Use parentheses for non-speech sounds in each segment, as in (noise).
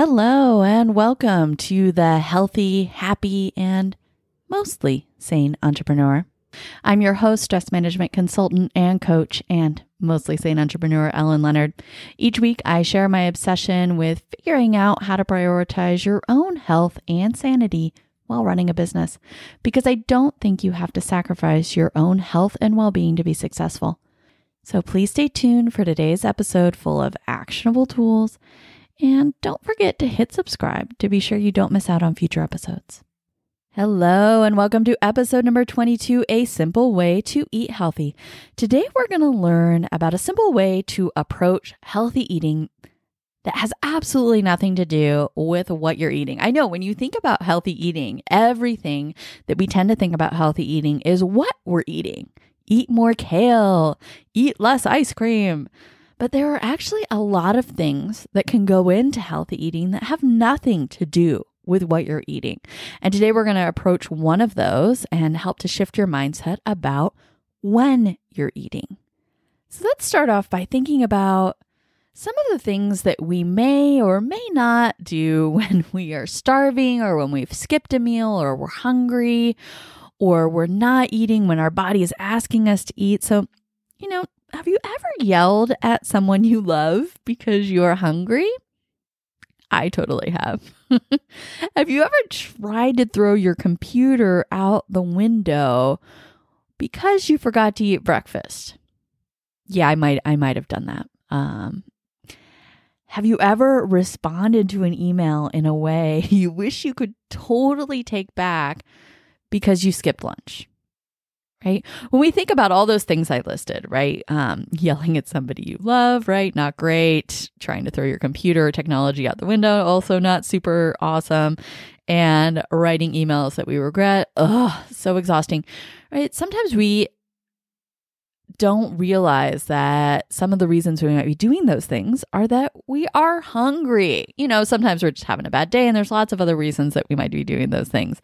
Hello, and welcome to the Healthy, Happy, and Mostly Sane Entrepreneur. I'm your host, stress management consultant and coach, and mostly sane entrepreneur, Ellen Leonard. Each week, I share my obsession with figuring out how to prioritize your own health and sanity while running a business, because I don't think you have to sacrifice your own health and well being to be successful. So please stay tuned for today's episode full of actionable tools and don't forget to hit subscribe to be sure you don't miss out on future episodes. Hello, and welcome to episode number 22 A Simple Way to Eat Healthy. Today, we're going to learn about a simple way to approach healthy eating that has absolutely nothing to do with what you're eating. I know when you think about healthy eating, everything that we tend to think about healthy eating is what we're eating. Eat more kale, eat less ice cream but there are actually a lot of things that can go into healthy eating that have nothing to do with what you're eating. And today we're going to approach one of those and help to shift your mindset about when you're eating. So let's start off by thinking about some of the things that we may or may not do (laughs) when we are starving or when we've skipped a meal or we're hungry or we're not eating when our body is asking us to eat. So, you know, have you ever yelled at someone you love because you're hungry? I totally have. (laughs) have you ever tried to throw your computer out the window because you forgot to eat breakfast? Yeah, I might I might have done that. Um, have you ever responded to an email in a way (laughs) you wish you could totally take back because you skipped lunch? Right? When we think about all those things I listed, right? Um, yelling at somebody you love, right? Not great. Trying to throw your computer technology out the window, also not super awesome. And writing emails that we regret, ugh, so exhausting, right? Sometimes we don't realize that some of the reasons we might be doing those things are that we are hungry. You know, sometimes we're just having a bad day, and there's lots of other reasons that we might be doing those things.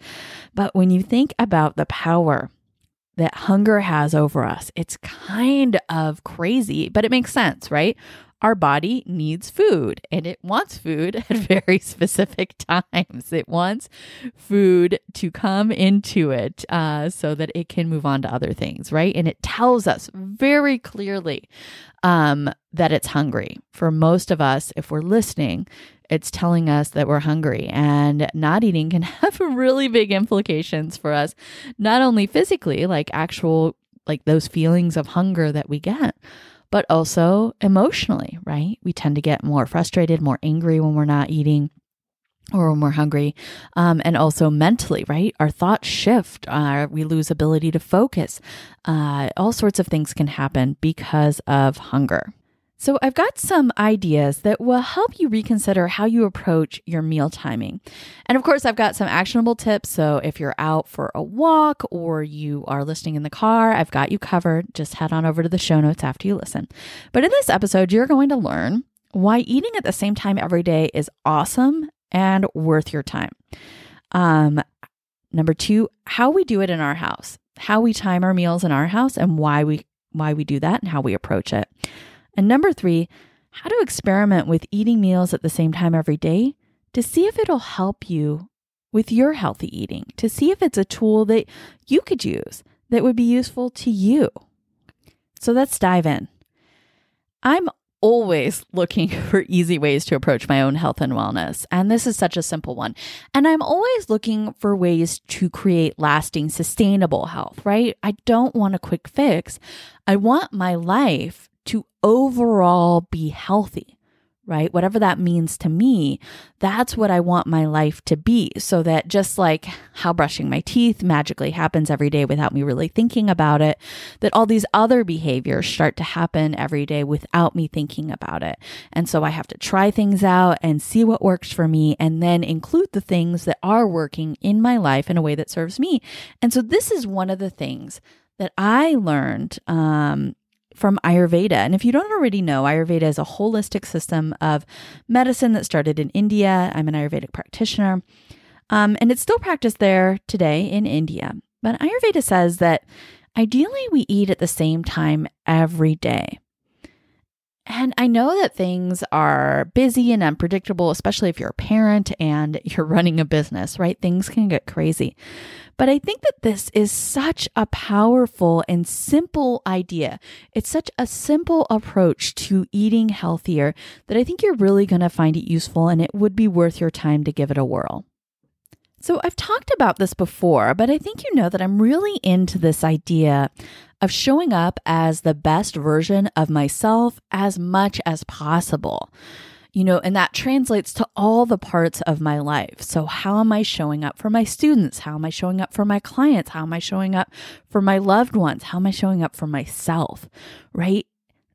But when you think about the power that hunger has over us. It's kind of crazy, but it makes sense, right? Our body needs food and it wants food (laughs) at very specific times. It wants food to come into it uh, so that it can move on to other things, right? And it tells us very clearly um, that it's hungry. For most of us, if we're listening, it's telling us that we're hungry and not eating can (laughs) have really big implications for us, not only physically, like actual, like those feelings of hunger that we get, but also emotionally, right? We tend to get more frustrated, more angry when we're not eating or when we're hungry. Um, and also mentally, right? Our thoughts shift. Uh, we lose ability to focus. Uh, all sorts of things can happen because of hunger. So, I've got some ideas that will help you reconsider how you approach your meal timing. And of course, I've got some actionable tips. So, if you're out for a walk or you are listening in the car, I've got you covered. Just head on over to the show notes after you listen. But in this episode, you're going to learn why eating at the same time every day is awesome and worth your time. Um, number two, how we do it in our house, how we time our meals in our house, and why we why we do that and how we approach it. And number three, how to experiment with eating meals at the same time every day to see if it'll help you with your healthy eating, to see if it's a tool that you could use that would be useful to you. So let's dive in. I'm always looking (laughs) for easy ways to approach my own health and wellness. And this is such a simple one. And I'm always looking for ways to create lasting, sustainable health, right? I don't want a quick fix. I want my life to overall be healthy, right? Whatever that means to me, that's what I want my life to be. So that just like how brushing my teeth magically happens every day without me really thinking about it, that all these other behaviors start to happen every day without me thinking about it. And so I have to try things out and see what works for me and then include the things that are working in my life in a way that serves me. And so this is one of the things that I learned um, from Ayurveda. And if you don't already know, Ayurveda is a holistic system of medicine that started in India. I'm an Ayurvedic practitioner, um, and it's still practiced there today in India. But Ayurveda says that ideally we eat at the same time every day. And I know that things are busy and unpredictable, especially if you're a parent and (laughs) you're running a business, right? Things can get crazy. But I think that this is such a powerful and simple idea. It's such a simple approach to eating healthier that I think you're really going to find it useful and it would be worth your time to give it a whirl. So, I've talked about this before, but I think you know that I'm really into this idea of showing up as the best version of myself as much as possible. You know, and that translates to all the parts of my life. So, how am I showing up for my students? How am I showing up for my clients? How am I showing up for my loved ones? How am I showing up for myself? Right?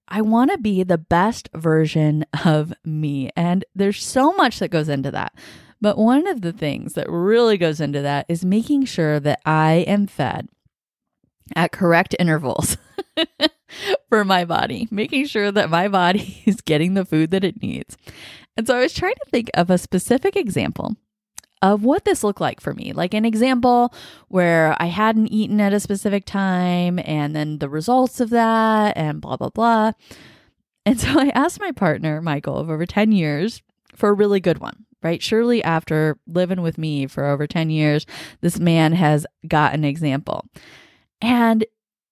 I want to be the best version of me. And there's so much that goes into that. But one of the things that really goes into that is making sure that I am fed at correct intervals (laughs) for my body, making sure that my body (laughs) is getting the food that it needs. And so I was trying to think of a specific example of what this looked like for me. Like an example where I hadn't eaten at a specific time and then the results of that and blah, blah, blah. And so I asked my partner, Michael, of over 10 years for a really good one right? Surely, after living with me for over 10 years, this man has got an example. And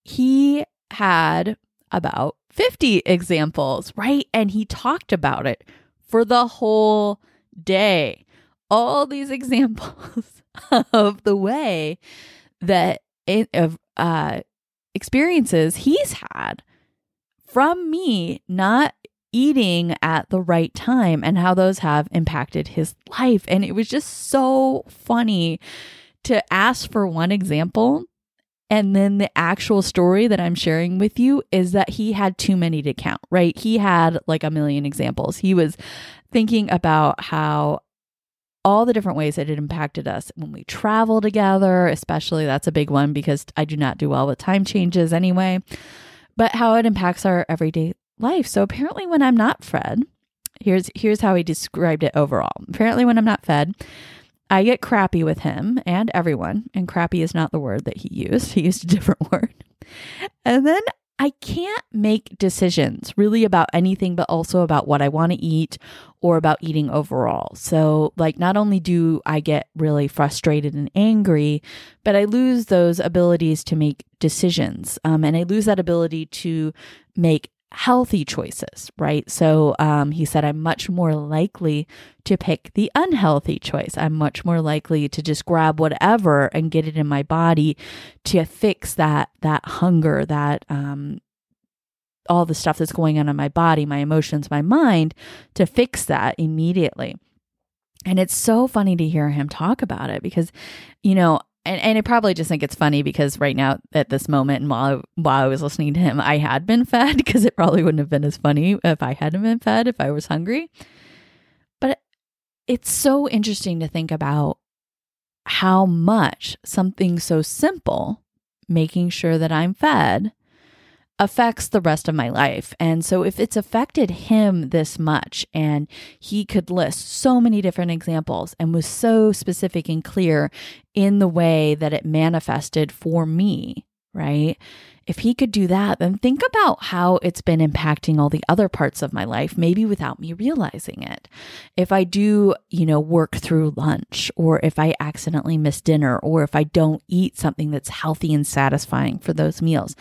he had about 50 examples, right? And he talked about it for the whole day. All these (laughs) examples of the way that it, of uh, experiences he's had from me not eating at the right time and how those have impacted his life. And it was just so funny to ask for one example. And then the actual story that I'm sharing with you is that he had too many to count, right? He had like a million examples. He was thinking about how all the different ways that it impacted us when we travel together, especially that's a big one because I do not do well with time changes anyway, but how it impacts our everyday life. So apparently when I'm not fed, here's here's how he described it overall. Apparently when I'm not fed, I get crappy with him and everyone, and crappy is not the word that he used. (laughs) He used a different (laughs) word. And then I can't make decisions really about anything, but also about what I want to eat or about eating overall. So, like, not only do I get really frustrated and angry, but I lose those abilities to make decisions. Um, and I lose that ability to make healthy choices, right? So um, he said, I'm much more likely to pick the unhealthy choice. I'm much more likely to just grab whatever and get it in my body to fix that that hunger, that um, all the stuff that's going on in my body, my emotions, my mind, to fix that immediately. And it's so funny to hear him talk about it because, you know, and, and I probably just think it's funny because right now at this moment and while I, while I was listening to him, I had been (laughs) fed because it probably wouldn't have been as funny if I hadn't been fed if I was hungry. But it's so interesting to think about how much something so simple, making sure that I'm fed, affects the rest of my life. And so, if it's affected him this much, and he could list so many different examples and was so specific and clear in the way that it manifested for me, right? If he could do that, then think about how it's been impacting all the other parts of my life, maybe without me realizing it. If I do, you know, work through lunch, or if I accidentally miss dinner, or if I don't eat something that's healthy and satisfying for those meals,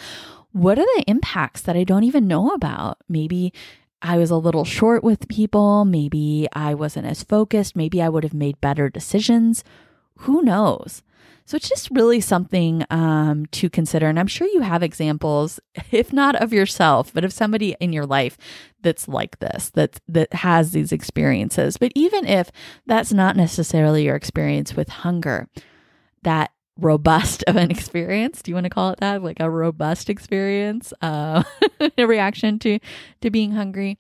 what are the impacts that I don't even know about? Maybe I was a little short with people. Maybe I wasn't as focused. Maybe I would have made better decisions. Who knows? So it's just really something um, to consider. And I'm sure you have examples, if not of yourself, but of somebody in your life that's like this, that that has these experiences. But even if that's not necessarily your experience with hunger, that robust of an experience. Do you want to call it that? Like a robust experience, uh, (laughs) a reaction to to being hungry.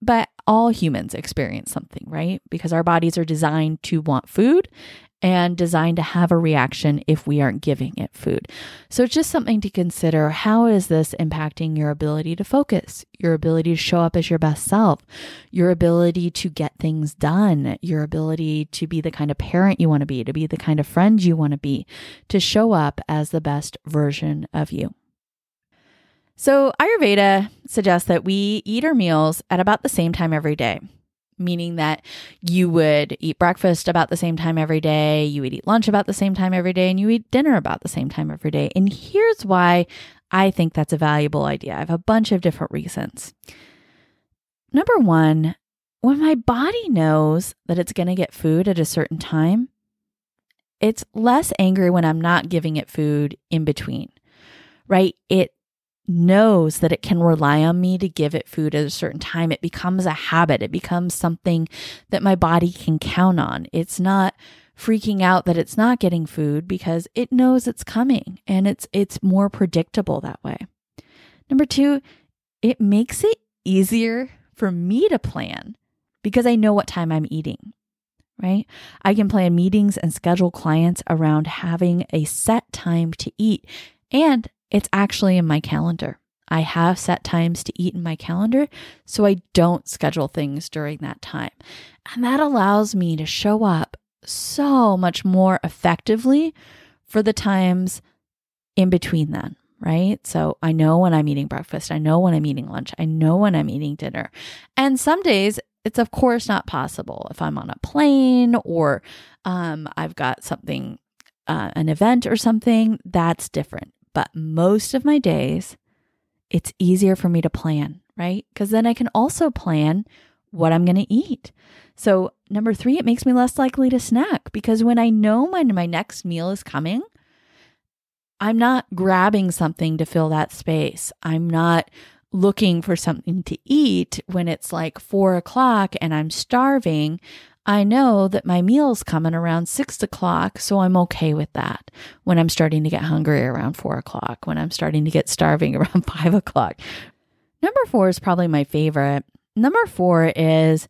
But all humans experience something, right? Because our bodies are designed to want food and designed to have a reaction if we aren't giving it food. So it's just something to consider. How is this impacting your ability to focus, your ability to show up as your best self, your ability to get things done, your ability to be the kind of parent you want to be, to be the kind of friend you want to be, to show up as the best version of you? So, Ayurveda suggests that we eat our meals at about the same time every day, meaning that you would eat breakfast about the same time every day, you would eat lunch about the same time every day, and you eat dinner about the same time every day. And here's why I think that's a valuable idea. I have a bunch of different reasons. Number one, when my body knows that it's going to get food at a certain time, it's less angry when I'm not giving it food in between, right? It knows that it can rely on me to give it food at a certain time. It becomes a habit. It becomes something that my body can count on. It's not freaking out that it's not getting food because it knows it's coming and it's it's more predictable that way. Number 2, it makes it easier for me to plan because I know what time I'm eating. Right? I can plan meetings and schedule clients around having a set time to eat and it's actually in my calendar. I have set times to eat in my calendar, so I don't schedule things during that time. And that allows me to show up so much more effectively for the times in between then, right? So I know when I'm eating breakfast, I know when I'm eating lunch, I know when I'm eating dinner. And some days it's of course not possible if I'm on a plane or um, I've got something, uh, an event or something, that's different. But most of my days, it's easier for me to plan, right? Because then I can also plan what I'm going to eat. So, number three, it makes me less likely to snack because when I know when my next meal is coming, I'm not grabbing something to fill that space. I'm not looking for something to eat when it's like four o'clock and I'm starving. I know that my meal's coming around six o'clock, so I'm okay with that. When I'm starting to get hungry around four o'clock, when I'm starting to get starving (laughs) around five o'clock. Number four is probably my favorite. Number four is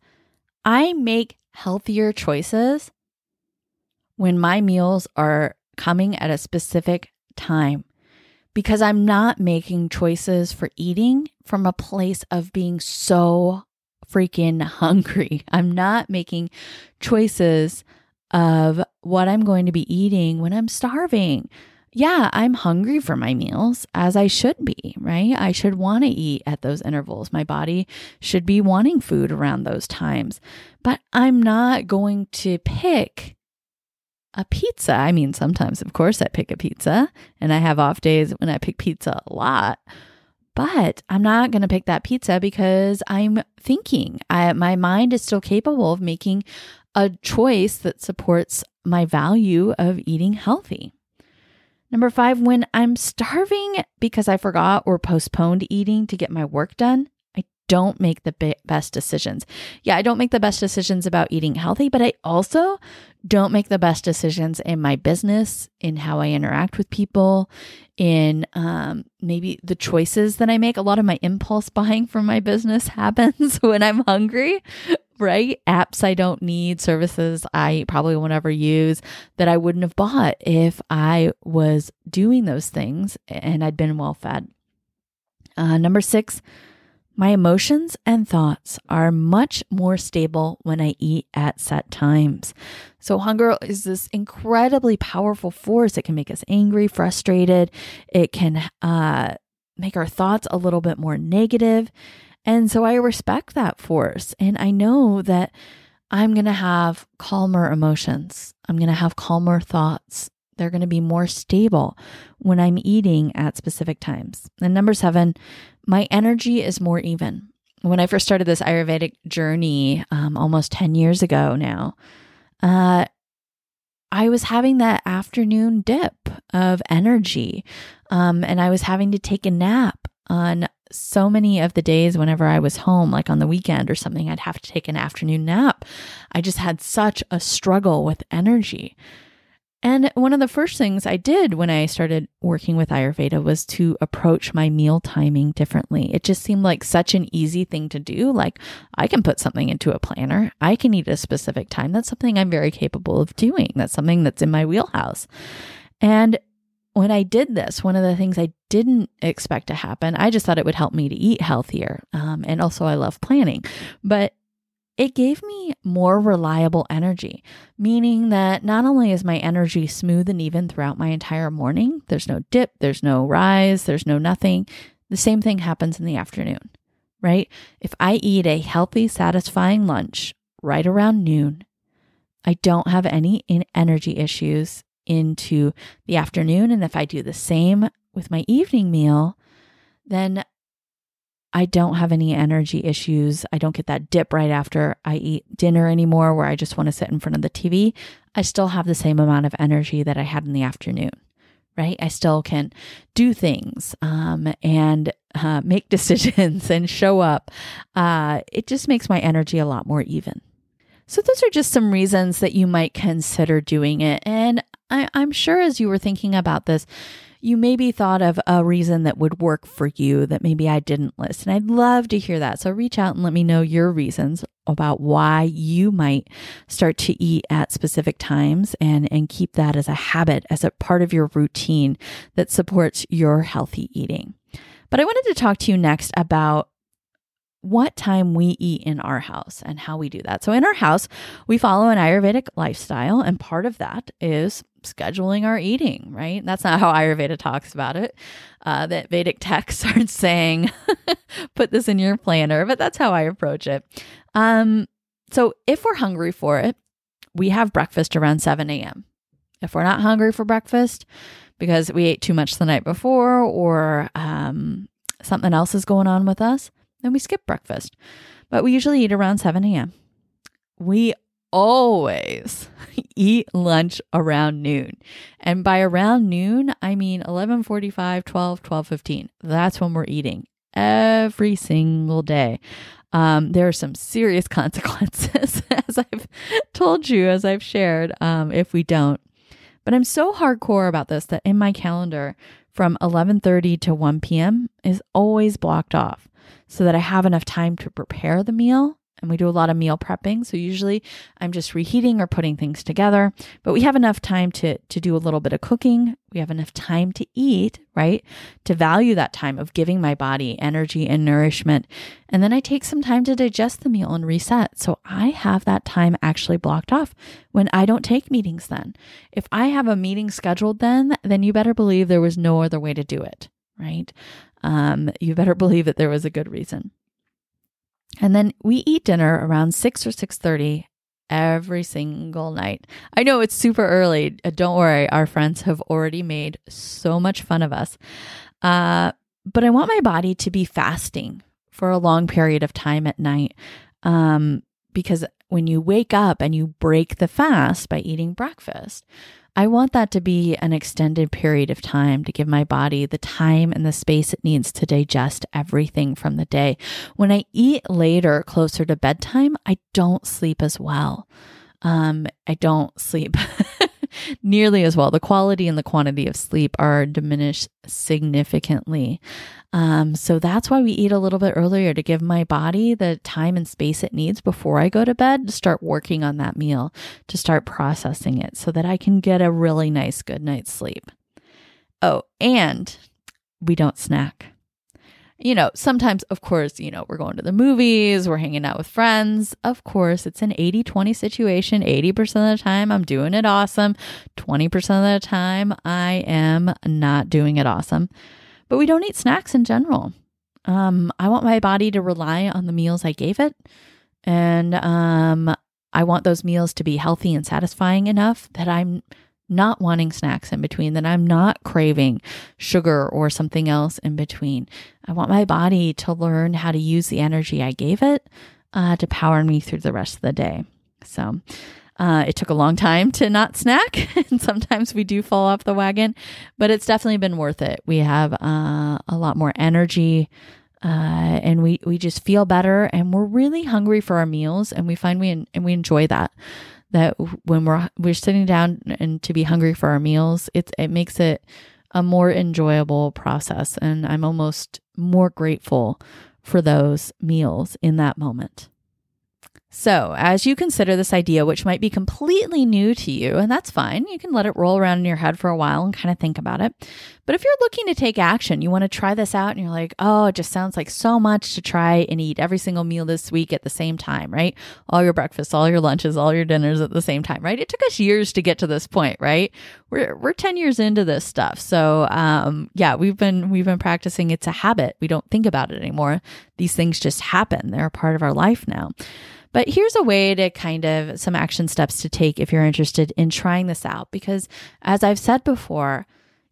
I make healthier choices when my meals are coming at a specific time because I'm not making choices for eating from a place of being so freaking hungry. (laughs) I'm not making choices of what I'm going to be eating when I'm starving. Yeah, I'm hungry for my meals as I should be, right? I should want to eat at those intervals. My body should be wanting food around those times, but I'm not going to pick a pizza. I mean, sometimes, of course, I pick a pizza and I have off days when I pick pizza a lot. But I'm not going to pick that pizza because I'm thinking. I, my mind is still capable of making a choice that supports my value of eating healthy. Number five, when I'm starving because I forgot or postponed eating to get my work done, I don't make the best decisions. Yeah, I don't make the best decisions about eating healthy, but I also don't make the best decisions in my business, in how I interact with people, in um, maybe the choices that I make. A lot of my impulse buying from my business (laughs) happens when I'm hungry, right? Apps I don't need, services I probably won't ever use that I wouldn't have bought if I was doing those things and I'd been well fed. Uh, number six, my emotions and thoughts are much more stable when I eat at set times. So, hunger is this incredibly powerful force. It can make us angry, frustrated. It can uh, make our thoughts a little bit more negative. And so, I respect that force. And I know that I'm going to have calmer emotions, I'm going to have calmer thoughts. They're going to be more stable when I'm eating at specific times. And number seven, my energy is more even. When I first started this Ayurvedic journey um, almost 10 years ago now, uh, I was having that afternoon dip of energy. Um, and I was having to take a nap on so many of the days whenever I was home, like on the weekend or something, I'd have to take an afternoon nap. I just had such a struggle with energy. And one of the first things I did when I started working with Ayurveda was to approach my meal timing differently. It just seemed like such an easy thing to do. Like, I can put something into a planner, I can eat a specific time. That's something I'm very capable of doing. That's something that's in my wheelhouse. And when I did this, one of the things I didn't expect to happen, I just thought it would help me to eat healthier. Um, and also, I love planning. But it gave me more reliable energy, meaning that not only is my energy smooth and even throughout my entire morning, there's no dip, there's no rise, there's no nothing. The same thing happens in the afternoon, right? If I eat a healthy, satisfying lunch right around noon, I don't have any energy issues into the afternoon. And if I do the same with my evening meal, then I don't have any energy issues. I don't get that dip right after I eat dinner anymore where I just want to sit in front of the TV. I still have the same amount of energy that I had in the afternoon, right? I still can do things um, and uh, make (laughs) decisions and show up. Uh, it just makes my energy a lot more even. So, those are just some reasons that you might consider doing it. And I, I'm sure as you were thinking about this, you maybe thought of a reason that would work for you that maybe I didn't list. And I'd love to hear that. So reach out and let me know your reasons about why you might start to eat at specific times and, and keep that as a habit, as a part of your routine that supports your healthy eating. But I wanted to talk to you next about what time we eat in our house and how we do that. So, in our house, we follow an Ayurvedic lifestyle, and part of that is scheduling our eating, right? That's not how Ayurveda talks about it. Uh, that Vedic (laughs) texts aren't saying, (laughs) put this in your planner, but that's how I approach it. Um, so, if we're hungry for it, we have breakfast around 7 a.m. If we're not hungry for breakfast because we ate too much the night before or um, something else is going on with us, then we skip breakfast. But we usually eat around 7 a.m. We always (laughs) eat lunch around noon. And by around noon, I mean 11:45, 12, 12:15. That's when we're eating every single day. Um, there are some serious (laughs) consequences, (laughs) as I've told you, as I've shared, um, if we don't. But I'm so hardcore about this that in my calendar, from 11:30 to 1 p.m. is always blocked off so that I have enough time to prepare the meal. And we do a lot of meal prepping. So usually I'm just reheating or putting things together, but we have enough time to, to do a little bit of cooking. We have enough time to eat, right? To value that time of giving my body energy and nourishment. And then I take some time to digest the meal and reset. So I have that time actually blocked off when I don't take meetings then. If I have a meeting scheduled then, then you better believe there was no other way to do it, right? um, you better (laughs) believe that there was a good reason. And then we eat dinner around 6 or 6:30 every single night. I know it's super early. Uh, don't worry, our friends have already made so much fun of us. Uh, but I want my body to be fasting for a long period of time at night. Um, because when you wake up and you break the fast by eating breakfast, I want that to be an extended period of time to give my body the time and the space it needs to digest everything from the day. When I eat later, closer to bedtime, I don't sleep as well. Um, I don't sleep (laughs) nearly as well. The quality and the quantity of sleep are diminished significantly. Um, so that's why we eat a little bit earlier to give my body the time and space it needs before I go to bed to start working on that meal, to start processing it so that I can get a really nice good night's sleep. Oh, and we don't snack you know, sometimes, of course, you know, we're going to the movies, we're hanging out with friends. Of course, it's an 80 20 situation. 80% of the time, I'm doing it awesome. 20% of the time, I am not doing it awesome. But we don't eat snacks in general. Um, I want my body to rely on the meals I gave it. And um, I want those meals to be healthy and satisfying enough that I'm not wanting snacks in between, that I'm not craving sugar or something else in between. I want my body to learn how to use the energy I gave it uh, to power me through the rest of the day. So, uh, it took a long time to not snack, (laughs) and sometimes we do fall off the wagon, but it's definitely been worth it. We have uh, a lot more energy, uh, and we we just feel better, and we're really hungry for our meals, and we find we and we enjoy that that when we're we're sitting down and to be hungry for our meals, it it makes it a more enjoyable process, and I'm almost more grateful for those meals in that moment. So, as you consider this idea, which might be completely new to you, and that's fine, you can let it roll around in your head for a while and kind of think about it. But if you're looking to take action, you want to try this out and you're like, oh, it just sounds like so much to try and eat every single meal this week at the same time, right? All your breakfasts, all your lunches, all your dinners at the same time, right? It took us years to get to this point, right? We're, we're 10 years into this stuff. So, um, yeah, we've been, we've been practicing. It's a habit. We don't think about it anymore. These things just happen. They're a part of our life now. But here's a way to kind of some action steps to take if you're interested in trying this out. Because as I've said before,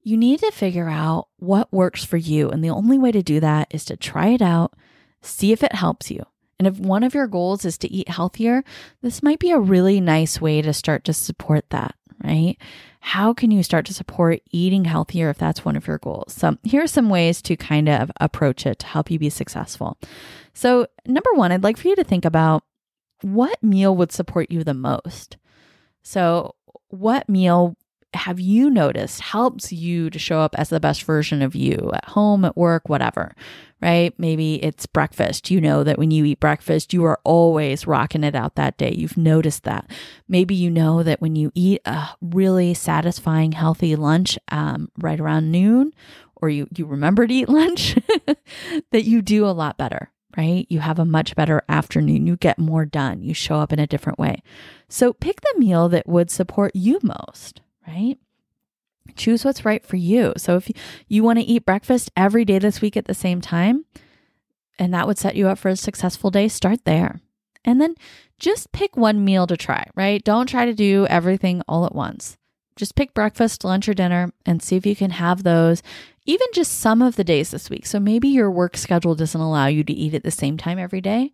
you need to figure out what works for you. And the only way to do that is to try it out, see if it helps you. And if one of your goals is to eat healthier, this might be a really nice way to start to support that, right? How can you start to support eating healthier if that's one of your goals? So, here are some ways to kind of approach it to help you be successful. So, number one, I'd like for you to think about what meal would support you the most? So, what meal have you noticed helps you to show up as the best version of you at home, at work, whatever, right? Maybe it's breakfast. You know that when you eat breakfast, you are always rocking it out that day. You've noticed that. Maybe you know that when you eat a really satisfying, healthy lunch um, right around noon, or you, you remember to eat (laughs) lunch, that you do a lot better, right? You have a much better afternoon. You get more done. You show up in a different way. So pick the meal that would support you most, right? Choose what's right for you. So if you want to eat breakfast every day this week at the same time, and that would set you up for a successful day, start there. And then just pick one meal to try, right? Don't try to do everything all at once. Just pick breakfast, lunch, or dinner and see if you can have those even just some of the days this week. So maybe your work schedule doesn't allow you to eat at the same time every day.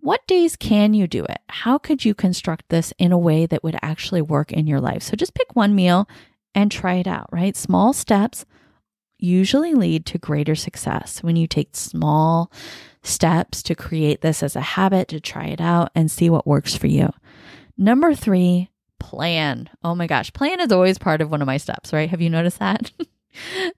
What days can you do it? How could you construct this in a way that would actually work in your life? So just pick one meal and try it out, right? Small steps usually lead to greater success when you take small steps to create this as a habit, to try it out and see what works for you. Number three, plan. Oh my gosh, plan is always part of one of my steps, right? Have you noticed that? (laughs)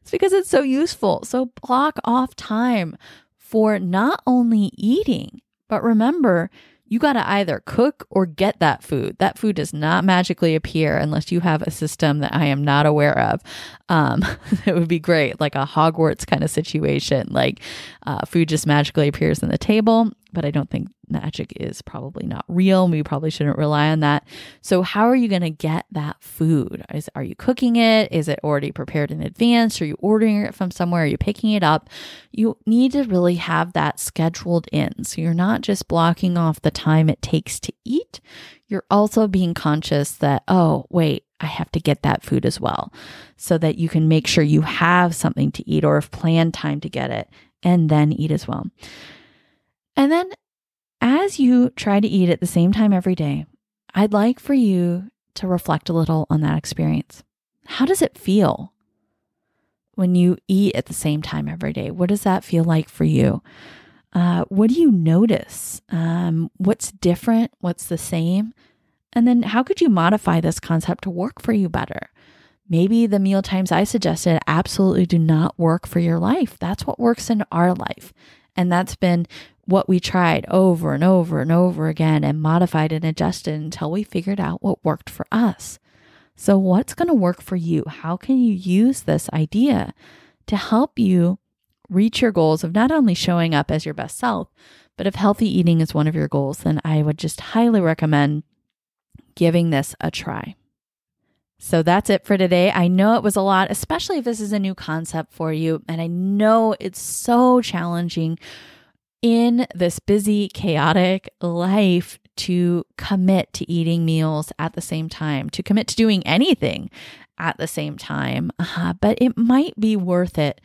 it's because it's so useful. So block off time for not only eating, but remember, you got to either cook or get that food. That food does not magically appear unless you have a system that I am not aware of. Um, (laughs) it would be great, like a Hogwarts kind of situation. Like uh, food just magically appears on the table but I don't think magic is probably not real. We probably shouldn't rely on that. So, how are you going to get that food? Is, are you cooking it? Is it already prepared in advance? Are you ordering it from somewhere? Are you picking it up? You need to really have that scheduled in. So, you're not just blocking off the time it takes to eat, you're also being conscious that, oh, wait, I have to get that food as well, so that you can make sure you have something to eat or have planned time to get it and then eat as well. And then as you try to eat at the same time every day, I'd like for you to reflect a little on that experience. How does it feel when you eat at the same time every day? What does that feel like for you? Uh, what do you notice? Um, what's different? What's the same? And then how could you modify this concept to work for you better? Maybe the meal times I suggested absolutely do not work for your life. That's what works in our life. And that's been what we tried over and over and over again and modified and adjusted until we figured out what worked for us. So, what's going to work for you? How can you use this idea to help you reach your goals of not only showing up as your best self, but if healthy eating is one of your goals, then I would just highly recommend giving this a try. So that's it for today. I know it was a lot, especially if this is a new concept for you. And I know it's so challenging in this busy, chaotic life to commit to eating meals at the same time, to commit to doing anything at the same time. Uh, but it might be worth it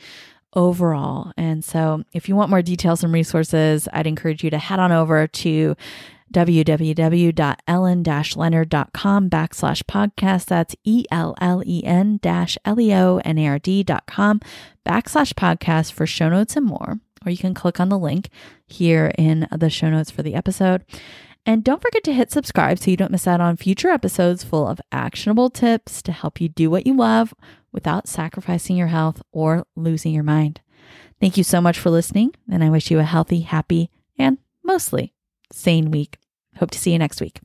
overall. And so, if you want more details and resources, I'd encourage you to head on over to www.ellen-leonard.com backslash podcast. That's E-L-L-E-N dash L-E-O-N-A-R-D dot com backslash podcast for show notes and more or you can click on the link here in the show notes for the episode. And don't forget to hit subscribe so you don't miss out on future episodes full of actionable tips to help you do what you love without sacrificing your health or losing your mind. Thank you so much for listening, and I wish you a healthy, happy, and mostly sane week. Hope to see you next week.